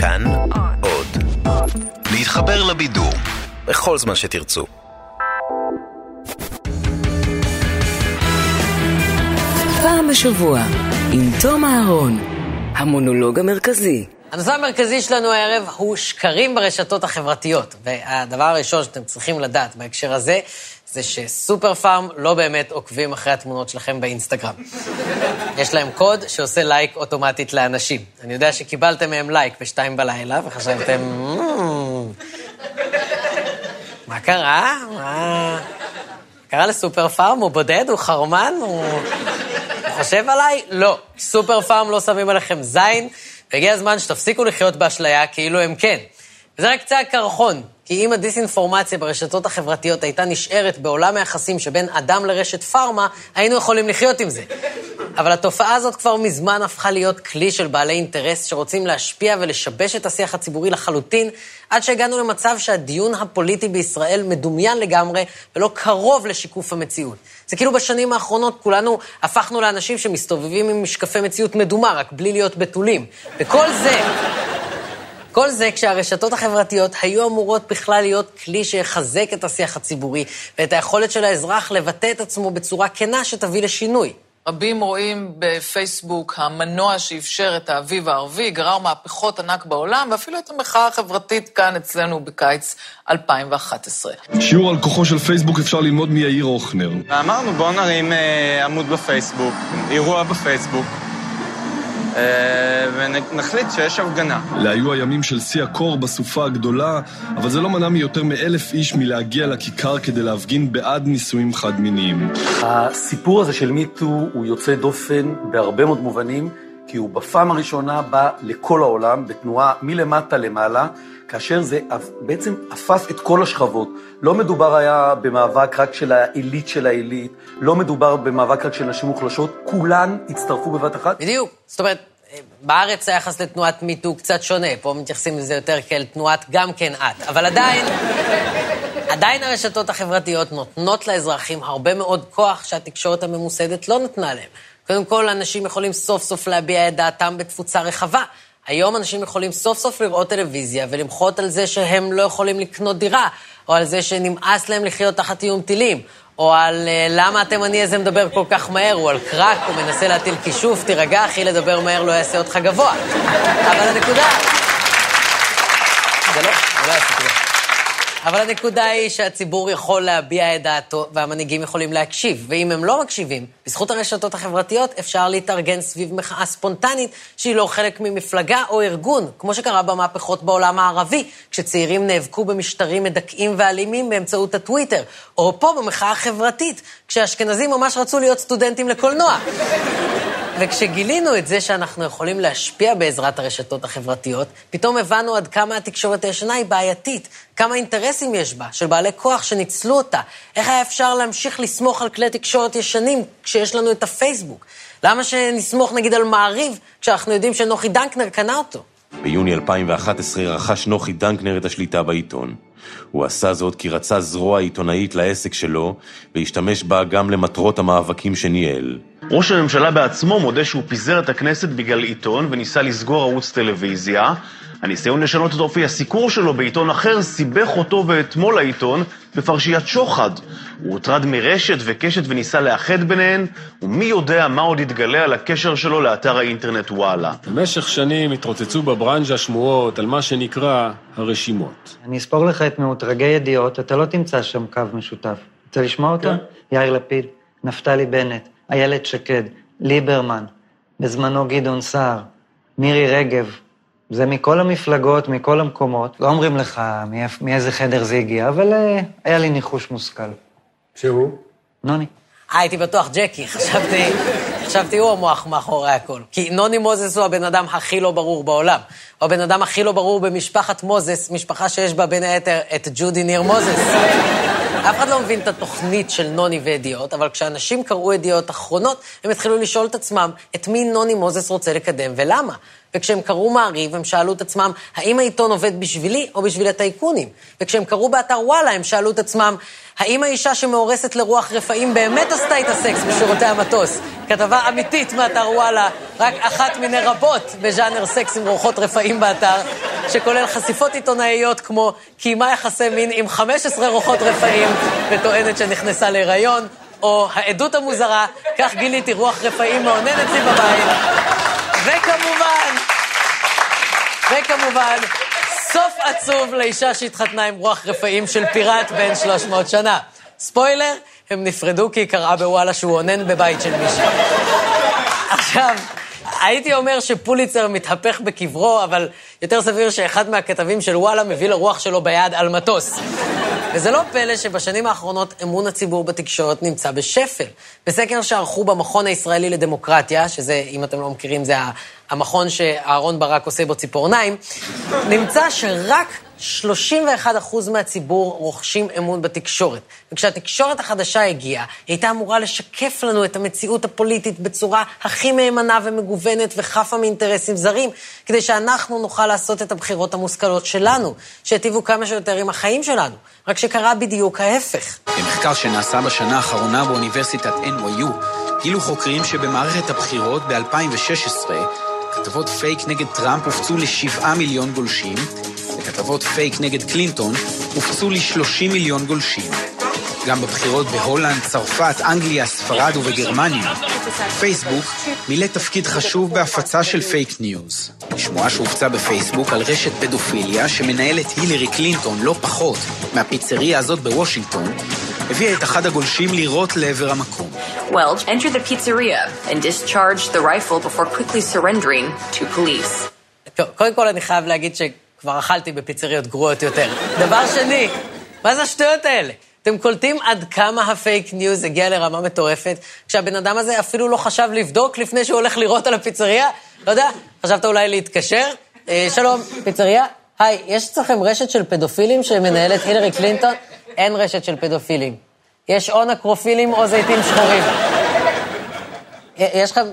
כאן עוד. להתחבר לבידור בכל זמן שתרצו. פעם בשבוע, עם תום אהרון, המונולוג המרכזי. הנושא המרכזי שלנו הערב הוא שקרים ברשתות החברתיות. והדבר הראשון שאתם צריכים לדעת בהקשר הזה, זה שסופר פארם לא באמת עוקבים אחרי התמונות שלכם באינסטגרם. יש להם קוד שעושה לייק אוטומטית לאנשים. אני יודע שקיבלתם מהם לייק בשתיים בלילה, וחשבתם, "מ, מה קרה? מה קרה לסופר פארם? הוא בודד? הוא חרמן? הוא... הוא חושב עליי? לא. סופר פארם לא שמים עליכם זין, והגיע הזמן שתפסיקו לחיות באשליה כאילו הם כן. וזה רק קצה הקרחון, כי אם הדיסאינפורמציה ברשתות החברתיות הייתה נשארת בעולם היחסים שבין אדם לרשת פארמה, היינו יכולים לחיות עם זה. אבל התופעה הזאת כבר מזמן הפכה להיות כלי של בעלי אינטרס שרוצים להשפיע ולשבש את השיח הציבורי לחלוטין, עד שהגענו למצב שהדיון הפוליטי בישראל מדומיין לגמרי ולא קרוב לשיקוף המציאות. זה כאילו בשנים האחרונות כולנו הפכנו לאנשים שמסתובבים עם משקפי מציאות מדומה, רק בלי להיות בתולים. וכל זה... כל זה כשהרשתות החברתיות היו אמורות בכלל להיות כלי שיחזק את השיח הציבורי ואת היכולת של האזרח לבטא את עצמו בצורה כנה שתביא לשינוי. רבים רואים בפייסבוק המנוע שאפשר את האביב הערבי, גרר מהפכות ענק בעולם, ואפילו את המחאה החברתית כאן אצלנו בקיץ 2011. שיעור על כוחו של פייסבוק אפשר ללמוד מיאיר הוכנר. ואמרנו, בואו נרים אה, עמוד בפייסבוק, אירוע בפייסבוק, ונחליט שיש הפגנה. אלה היו הימים של שיא הקור בסופה הגדולה, אבל זה לא מנע מיותר מאלף איש מלהגיע לכיכר כדי להפגין בעד נישואים חד-מיניים. הסיפור הזה של מיטו הוא יוצא דופן בהרבה מאוד מובנים, כי הוא בפעם הראשונה בא לכל העולם בתנועה מלמטה למעלה, כאשר זה בעצם אפף את כל השכבות. לא מדובר היה במאבק רק של העילית של העילית, לא מדובר במאבק רק של נשים מוחלשות, כולן הצטרפו בבת אחת. בדיוק. זאת אומרת, בארץ היחס לתנועת מיטו קצת שונה, פה מתייחסים לזה יותר כאל תנועת גם כן את, אבל עדיין, עדיין הרשתות החברתיות נותנות לאזרחים הרבה מאוד כוח שהתקשורת הממוסדת לא נתנה להם. קודם כל, אנשים יכולים סוף סוף להביע את דעתם בתפוצה רחבה. היום אנשים יכולים סוף סוף לראות טלוויזיה ולמחות על זה שהם לא יכולים לקנות דירה, או על זה שנמאס להם לחיות תחת איום טילים, או על uh, למה התימני הזה מדבר כל כך מהר, הוא על קרק, הוא מנסה להטיל כישוף, תירגע, אחי, לדבר מהר לא יעשה אותך גבוה. אבל הנקודה... זה לא, זה לא יעשה כלום. אבל הנקודה היא שהציבור יכול להביע את דעתו, והמנהיגים יכולים להקשיב. ואם הם לא מקשיבים, בזכות הרשתות החברתיות אפשר להתארגן סביב מחאה ספונטנית שהיא לא חלק ממפלגה או ארגון, כמו שקרה במהפכות בעולם הערבי, כשצעירים נאבקו במשטרים מדכאים ואלימים באמצעות הטוויטר, או פה במחאה החברתית, כשהאשכנזים ממש רצו להיות סטודנטים לקולנוע. וכשגילינו את זה שאנחנו יכולים להשפיע בעזרת הרשתות החברתיות, פתאום הבנו עד כמה התקשורת הישנה היא בעייתית, כמה אינטרסים יש בה, של בעלי כוח שניצלו אותה. איך היה אפשר להמשיך לסמוך על כלי תקשורת ישנים כשיש לנו את הפייסבוק? למה שנסמוך נגיד על מעריב, כשאנחנו יודעים שנוחי דנקנר קנה אותו? ביוני 2011 רכש נוחי דנקנר את השליטה בעיתון. הוא עשה זאת כי רצה זרוע עיתונאית לעסק שלו, והשתמש בה גם למטרות המאבקים שניהל. ראש הממשלה בעצמו מודה שהוא פיזר את הכנסת בגלל עיתון וניסה לסגור ערוץ טלוויזיה. הניסיון לשנות את אופי הסיקור שלו בעיתון אחר סיבך אותו ואת מו"ל העיתון בפרשיית שוחד. הוא הוטרד מרשת וקשת וניסה לאחד ביניהן, ומי יודע מה עוד יתגלה על הקשר שלו לאתר האינטרנט וואלה. במשך שנים התרוצצו בברנז'ה שמועות על מה שנקרא הרשימות. אני אספור לך את מאותרגי ידיעות, אתה לא תמצא שם קו משותף. רוצה לשמוע אותם? יאיר לפיד, נפתלי בנט, איילת שקד, ליברמן, בזמנו גדעון סער, מירי רגב. זה מכל המפלגות, מכל המקומות. לא אומרים לך מאיזה חדר זה הגיע, אבל אה, היה לי ניחוש מושכל. שהוא? נוני. אה, הייתי בטוח ג'קי, חשבתי, חשבתי הוא המוח מאחורי הכל. כי נוני מוזס הוא הבן אדם הכי לא ברור בעולם. הוא הבן אדם הכי לא ברור במשפחת מוזס, משפחה שיש בה בין היתר את ג'ודי ניר מוזס. אף אחד לא מבין את התוכנית של נוני וידיעות, אבל כשאנשים קראו ידיעות אחרונות, הם התחילו לשאול את עצמם את מי נוני מוזס רוצה לקדם ולמה. וכשהם קראו מעריב, הם שאלו את עצמם, האם העיתון עובד בשבילי או בשביל הטייקונים? וכשהם קראו באתר וואלה, הם שאלו את עצמם, האם האישה שמאורסת לרוח רפאים באמת עשתה איתה סקס בשירותי המטוס? כתבה אמיתית מאתר וואלה, רק אחת מיני רבות בז'אנר סקס עם רוחות רפאים באתר. שכולל חשיפות עיתונאיות כמו קיימה יחסי מין עם 15 רוחות רפאים וטוענת שנכנסה להיריון, או העדות המוזרה, כך גיליתי רוח רפאים מעונן אצלי בבית. וכמובן, וכמובן, סוף עצוב לאישה שהתחתנה עם רוח רפאים של פיראט בן 300 שנה. ספוילר, הם נפרדו כי היא קראה בוואלה שהוא אונן בבית של מישהו. עכשיו, הייתי אומר שפוליצר מתהפך בקברו, אבל יותר סביר שאחד מהכתבים של וואלה מביא לרוח שלו ביד על מטוס. וזה לא פלא שבשנים האחרונות אמון הציבור בתקשורת נמצא בשפל. בסקר שערכו במכון הישראלי לדמוקרטיה, שזה, אם אתם לא מכירים, זה המכון שאהרון ברק עושה בו ציפורניים, נמצא שרק 31% מהציבור רוכשים אמון בתקשורת. וכשהתקשורת החדשה הגיעה, היא הייתה אמורה לשקף לנו את המציאות הפוליטית בצורה הכי מהימנה ומגוונת וחפה מאינטרסים זרים, כדי שאנחנו נוכל לעשות את הבחירות המושכלות שלנו, שיטיבו כמה שיותר עם החיים שלנו. רק שקרה בדיוק ההפך. במחקר שנעשה בשנה האחרונה באוניברסיטת NYU, גילו חוקרים שבמערכת הבחירות ב-2016, כתבות פייק נגד טראמפ הופצו לשבעה מיליון גולשים, וכתבות פייק נגד קלינטון הופצו ל-30 מיליון גולשים. גם בבחירות בהולנד, צרפת, אנגליה, ספרד ובגרמניה. פייסבוק מילא תפקיד חשוב בהפצה של פייק ניוז. שמועה שהופצה בפייסבוק על רשת פדופיליה שמנהלת הילרי קלינטון לא פחות מהפיצריה הזאת בוושינגטון, הביאה את אחד הגולשים לירות לעבר המקום. Welch entered the pizzeria and discharged the rifle before quickly surrendering to police. טוב, קודם כל אני חייב להגיד שכבר אכלתי בפיצריות גרועות יותר. דבר שני, מה זה השטויות האלה? אתם קולטים עד כמה הפייק ניוז הגיע לרמה מטורפת, כשהבן אדם הזה אפילו לא חשב לבדוק לפני שהוא הולך לירות על הפיצריה? לא יודע, חשבת אולי להתקשר? אה, שלום, פיצריה? היי, יש אצלכם רשת של פדופילים שמנהלת הילרי קלינטון? אין רשת של פדופילים. יש או נקרופילים או זיתים שחורים.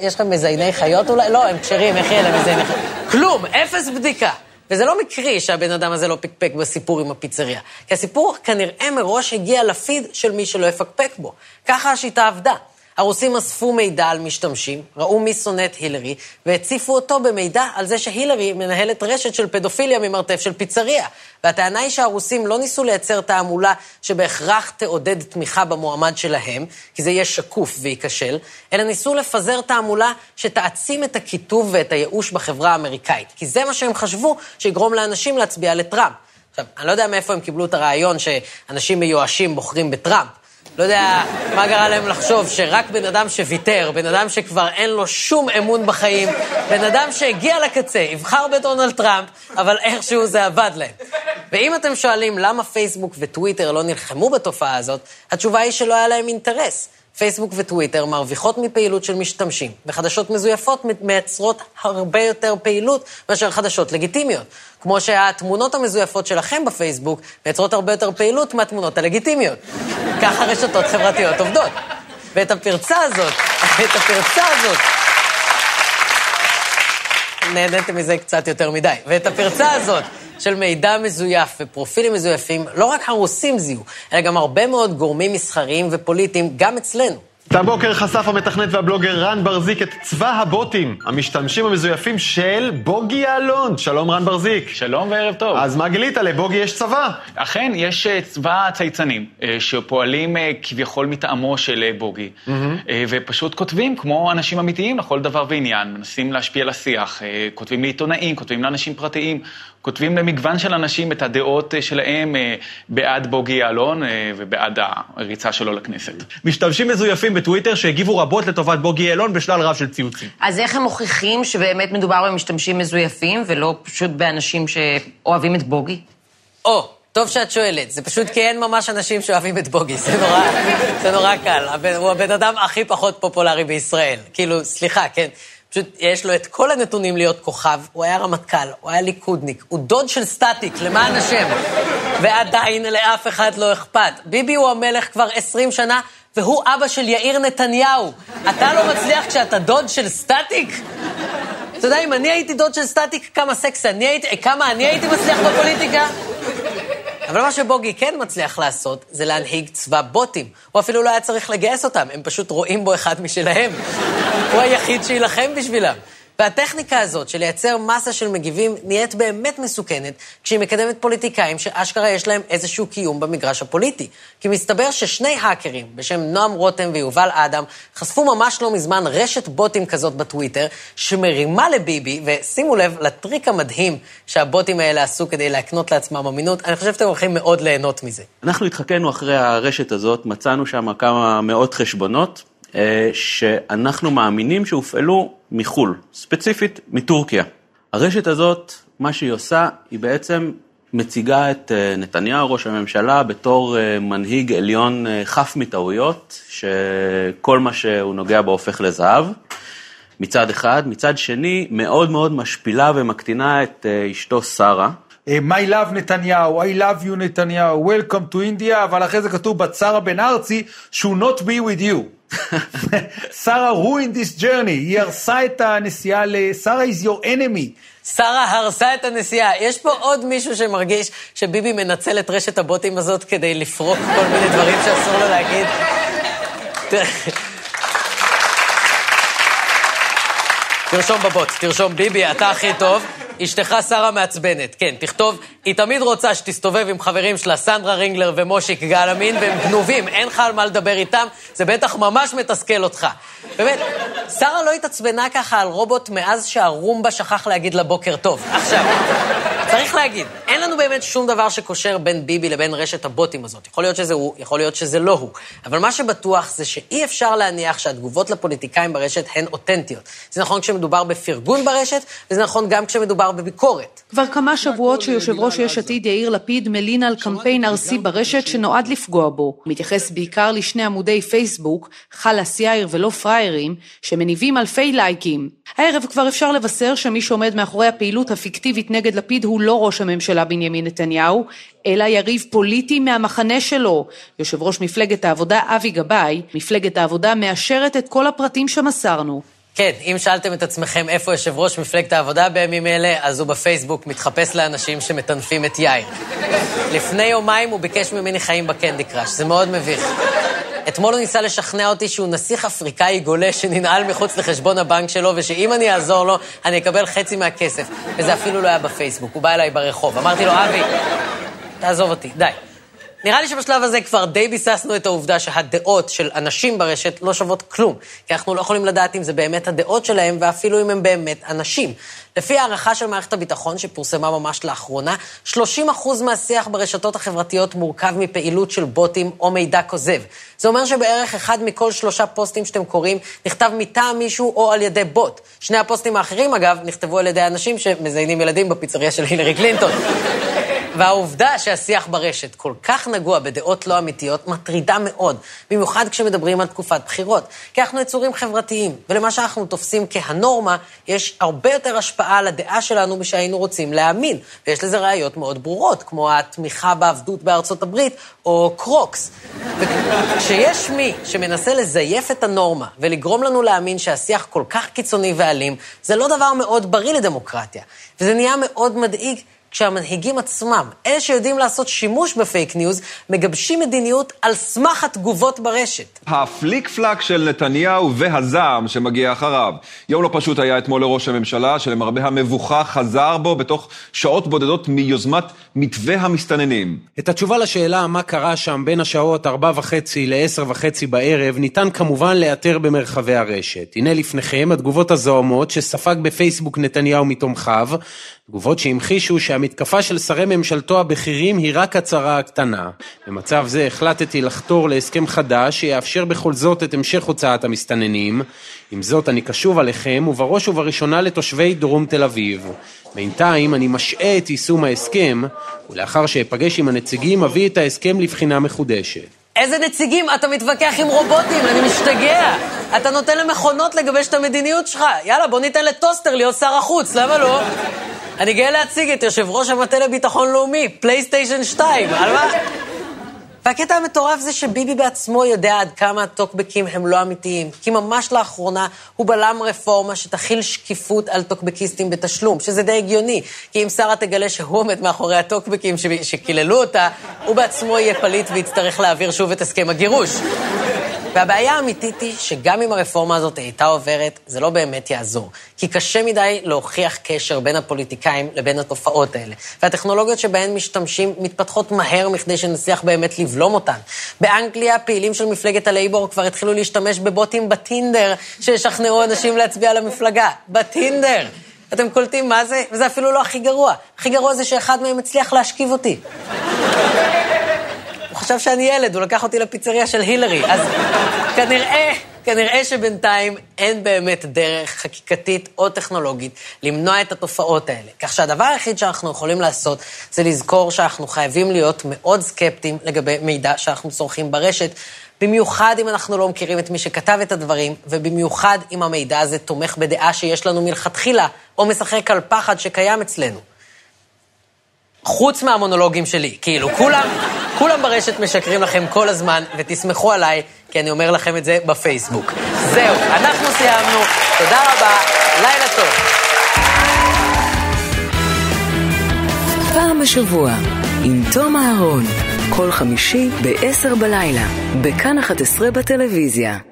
יש לכם מזייני חיות אולי? לא, הם כשרים, איך יהיה להם מזייני חיות? כלום, אפס בדיקה. וזה לא מקרי שהבן אדם הזה לא פקפק בסיפור עם הפיצריה. כי הסיפור כנראה מראש הגיע לפיד של מי שלא יפקפק בו. ככה השיטה עבדה. הרוסים אספו מידע על משתמשים, ראו מי שונא את הילרי, והציפו אותו במידע על זה שהילרי מנהלת רשת של פדופיליה ממרתף של פיצריה. והטענה היא שהרוסים לא ניסו לייצר תעמולה שבהכרח תעודד תמיכה במועמד שלהם, כי זה יהיה שקוף וייכשל, אלא ניסו לפזר תעמולה שתעצים את הקיטוב ואת הייאוש בחברה האמריקאית. כי זה מה שהם חשבו שיגרום לאנשים להצביע לטראמפ. עכשיו, אני לא יודע מאיפה הם קיבלו את הרעיון שאנשים מיואשים בוחרים בטראמפ. לא יודע מה גרם להם לחשוב שרק בן אדם שוויתר, בן אדם שכבר אין לו שום אמון בחיים, בן אדם שהגיע לקצה, יבחר בדונלד טראמפ, אבל איכשהו זה עבד להם. ואם אתם שואלים למה פייסבוק וטוויטר לא נלחמו בתופעה הזאת, התשובה היא שלא היה להם אינטרס. פייסבוק וטוויטר מרוויחות מפעילות של משתמשים, וחדשות מזויפות מייצרות הרבה יותר פעילות מאשר חדשות לגיטימיות. כמו שהתמונות המזויפות שלכם בפייסבוק מייצרות הרבה יותר פעילות מהתמונות הלגיטימיות. ככה רשתות חברתיות עובדות. ואת הפרצה הזאת, את הפרצה הזאת, נהניתם מזה קצת יותר מדי. ואת הפרצה הזאת של מידע מזויף ופרופילים מזויפים, לא רק הרוסים זיהו, אלא גם הרבה מאוד גורמים מסחריים ופוליטיים, גם אצלנו. את הבוקר חשף המתכנת והבלוגר רן ברזיק את צבא הבוטים, המשתמשים המזויפים של בוגי יעלון. שלום רן ברזיק. שלום וערב טוב. אז מה גילית? לבוגי יש צבא. אכן, יש אה, צבא צייצנים אה, שפועלים אה, כביכול מטעמו של בוגי, mm-hmm. ופשוט כותבים כמו אנשים אמיתיים לכל דבר ועניין, מנסים להשפיע על השיח, כותבים לעיתונאים, כותבים לאנשים פרטיים, כותבים למגוון של אנשים את הדעות שלהם בעד בוגי יעלון ובעד הריצה שלו לכנסת. משתמשים מזויפים בטוויטר שהגיבו רבות לטובת בוגי יעלון בשלל רב של ציוצים. אז איך הם מוכיחים שבאמת מדובר במשתמשים מזויפים ולא פשוט באנשים שאוהבים את בוגי? או, טוב שאת שואלת, זה פשוט כי אין ממש אנשים שאוהבים את בוגי, זה נורא, זה נורא קל. הוא הבן אדם הכי פחות פופולרי בישראל. כאילו, סליחה, כן. פשוט יש לו את כל הנתונים להיות כוכב, הוא היה רמטכ"ל, הוא היה ליכודניק, הוא דוד של סטטיק, למען השם. ועדיין לאף אחד לא אכפת. ביבי הוא המלך כבר 20 שנה, והוא אבא של יאיר נתניהו. אתה לא מצליח כשאתה דוד של סטטיק? אתה יודע, אם אני הייתי דוד של סטטיק, כמה סקס אני הייתי, כמה אני הייתי מצליח בפוליטיקה? אבל מה שבוגי כן מצליח לעשות, זה להנהיג צבא בוטים. הוא אפילו לא היה צריך לגייס אותם, הם פשוט רואים בו אחד משלהם. הוא היחיד שיילחם בשבילם. והטכניקה הזאת של לייצר מסה של מגיבים נהיית באמת מסוכנת כשהיא מקדמת פוליטיקאים שאשכרה יש להם איזשהו קיום במגרש הפוליטי. כי מסתבר ששני האקרים בשם נועם רותם ויובל אדם חשפו ממש לא מזמן רשת בוטים כזאת בטוויטר שמרימה לביבי, ושימו לב לטריק המדהים שהבוטים האלה עשו כדי להקנות לעצמם אמינות, אני חושב שאתם הולכים מאוד ליהנות מזה. אנחנו התחכנו אחרי הרשת הזאת, מצאנו שם כמה מאות חשבונות, שאנחנו מאמינים שהופעלו מחו"ל, ספציפית מטורקיה. הרשת הזאת, מה שהיא עושה, היא בעצם מציגה את אה, נתניהו, ראש הממשלה, בתור אה, מנהיג עליון חף מטעויות, שכל מה שהוא נוגע בו הופך לזהב. מצד אחד, מצד שני, מאוד מאוד משפילה ומקטינה את אשתו שרה. My love נתניהו, I love you נתניהו, Welcome to India, אבל אחרי זה כתוב בצרה בן ארצי, שהוא not be with you. שרה ruined this journey, היא הרסה את הנסיעה לשרה is your enemy. שרה הרסה את הנסיעה. יש פה עוד מישהו שמרגיש שביבי מנצל את רשת הבוטים הזאת כדי לפרוק כל מיני דברים שאסור לו להגיד. תרשום בבוט, תרשום ביבי, אתה הכי טוב. אשתך שרה מעצבנת, כן, תכתוב, היא תמיד רוצה שתסתובב עם חברים שלה, סנדרה רינגלר ומושיק גלאמין, והם גנובים, אין לך על מה לדבר איתם, זה בטח ממש מתסכל אותך. באמת, שרה לא התעצבנה ככה על רובוט מאז שהרומבה שכח להגיד לה בוקר טוב. עכשיו, צריך להגיד, אין לנו באמת שום דבר שקושר בין ביבי לבין רשת הבוטים הזאת. יכול להיות שזה הוא, יכול להיות שזה לא הוא. אבל מה שבטוח זה שאי אפשר להניח שהתגובות לפוליטיקאים ברשת הן אותנטיות. זה נכון כשמדובר בפרגון ברשת, וזה נכון גם כשמדובר בביקורת. כבר כמה שבועות שיושב ראש יש עתיד יאיר לפיד מלין על קמפיין ארסי ברשת שנועד לפגוע בו. הוא מתייחס בעיקר לשני עמודי פייסבוק, חלאס יאיר ולא פראיירים, שמניבים אלפי לייקים. הערב כבר אפשר לבשר שמי שעומד מאחורי הפעילות הפיקטיבית נגד לפיד הוא לא ראש הממשלה בנימין נתניהו, אלא יריב פוליטי מהמחנה שלו. יושב ראש מפלגת העבודה אבי גבאי, מפלגת העבודה מאשרת את כל הפרטים שמסרנו. כן, אם שאלתם את עצמכם איפה יושב ראש מפלגת העבודה בימים אלה, אז הוא בפייסבוק מתחפש לאנשים שמטנפים את יאיר. לפני יומיים הוא ביקש ממני חיים בקנדי קראש, זה מאוד מביך. אתמול הוא ניסה לשכנע אותי שהוא נסיך אפריקאי גולה שננעל מחוץ לחשבון הבנק שלו, ושאם אני אעזור לו, אני אקבל חצי מהכסף. וזה אפילו לא היה בפייסבוק, הוא בא אליי ברחוב. אמרתי לו, אבי, תעזוב אותי, די. נראה לי שבשלב הזה כבר די ביססנו את העובדה שהדעות של אנשים ברשת לא שוות כלום, כי אנחנו לא יכולים לדעת אם זה באמת הדעות שלהם, ואפילו אם הם באמת אנשים. לפי הערכה של מערכת הביטחון, שפורסמה ממש לאחרונה, 30% מהשיח ברשתות החברתיות מורכב מפעילות של בוטים או מידע כוזב. זה אומר שבערך אחד מכל שלושה פוסטים שאתם קוראים נכתב מטעם מישהו או על ידי בוט. שני הפוסטים האחרים, אגב, נכתבו על ידי אנשים שמזיינים ילדים בפיצריה של הילרי קלינטון. והעובדה שהשיח ברשת כל כך נגוע בדעות לא אמיתיות מטרידה מאוד, במיוחד כשמדברים על תקופת בחירות. כי אנחנו יצורים חברתיים, ולמה שאנחנו תופסים כהנורמה, יש הרבה יותר השפעה על הדעה שלנו משהיינו רוצים להאמין. ויש לזה ראיות מאוד ברורות, כמו התמיכה בעבדות בארצות הברית, או קרוקס. וכשיש מי שמנסה לזייף את הנורמה ולגרום לנו להאמין שהשיח כל כך קיצוני ואלים, זה לא דבר מאוד בריא לדמוקרטיה. וזה נהיה מאוד מדאיג כשהמנהיגים עצמם, אלה שיודעים לעשות שימוש בפייק ניוז, מגבשים מדיניות על סמך התגובות ברשת. הפליק פלאק של נתניהו והזעם שמגיע אחריו. יום לא פשוט היה אתמול לראש הממשלה, שלמרבה המבוכה חזר בו בתוך שעות בודדות מיוזמת מתווה המסתננים. את התשובה לשאלה מה קרה שם בין השעות 4 וחצי ל-10 וחצי בערב, ניתן כמובן לאתר במרחבי הרשת. הנה לפניכם התגובות הזוהמות שספג בפייסבוק נתניהו מתומכיו, תגובות שהמחישו שהמתקפה של שרי ממשלתו הבכירים היא רק הצהרה קטנה. במצב זה החלטתי לחתור להסכם חדש שיאפשר בכל זאת את המשך הוצאת המסתננים. עם זאת אני קשוב עליכם ובראש ובראשונה לתושבי דרום תל אביב. בינתיים אני משעה את יישום ההסכם, ולאחר שאפגש עם הנציגים אביא את ההסכם לבחינה מחודשת. איזה נציגים? אתה מתווכח עם רובוטים, אני משתגע. אתה נותן למכונות לגבש את המדיניות שלך. יאללה, בוא ניתן לטוסטר להיות שר החוץ, למה לא? אני גאה להציג את יושב ראש המטה לביטחון לאומי, פלייסטיישן 2, על מה? והקטע המטורף זה שביבי בעצמו יודע עד כמה הטוקבקים הם לא אמיתיים. כי ממש לאחרונה הוא בלם רפורמה שתכיל שקיפות על טוקבקיסטים בתשלום, שזה די הגיוני. כי אם שרה תגלה שהוא עומד מאחורי הטוקבקים שקיללו אותה, הוא בעצמו יהיה פליט ויצטרך להעביר שוב את הסכם הגירוש. והבעיה האמיתית היא שגם אם הרפורמה הזאת הייתה עוברת, זה לא באמת יעזור. כי קשה מדי להוכיח קשר בין הפוליטיקאים לבין התופעות האלה. והטכנולוגיות שבהן משתמשים מתפתחות מהר מכדי שנצליח באמת לבלום אותן. באנגליה, פעילים של מפלגת הלייבור כבר התחילו להשתמש בבוטים בטינדר שישכנעו אנשים להצביע למפלגה. בטינדר. אתם קולטים מה זה? וזה אפילו לא הכי גרוע. הכי גרוע זה שאחד מהם הצליח להשכיב אותי. חשב שאני ילד, הוא לקח אותי לפיצריה של הילרי. אז כנראה, כנראה שבינתיים אין באמת דרך חקיקתית או טכנולוגית למנוע את התופעות האלה. כך שהדבר היחיד שאנחנו יכולים לעשות זה לזכור שאנחנו חייבים להיות מאוד סקפטיים לגבי מידע שאנחנו צורכים ברשת, במיוחד אם אנחנו לא מכירים את מי שכתב את הדברים, ובמיוחד אם המידע הזה תומך בדעה שיש לנו מלכתחילה, או משחק על פחד שקיים אצלנו. חוץ מהמונולוגים שלי, כאילו, כולם, כולם ברשת משקרים לכם כל הזמן, ותסמכו עליי, כי אני אומר לכם את זה בפייסבוק. זהו, אנחנו סיימנו, תודה רבה, לילה טוב. פעם בשבוע, עם תום אהרון, כל חמישי ב-10 בלילה, בכאן 11 בטלוויזיה.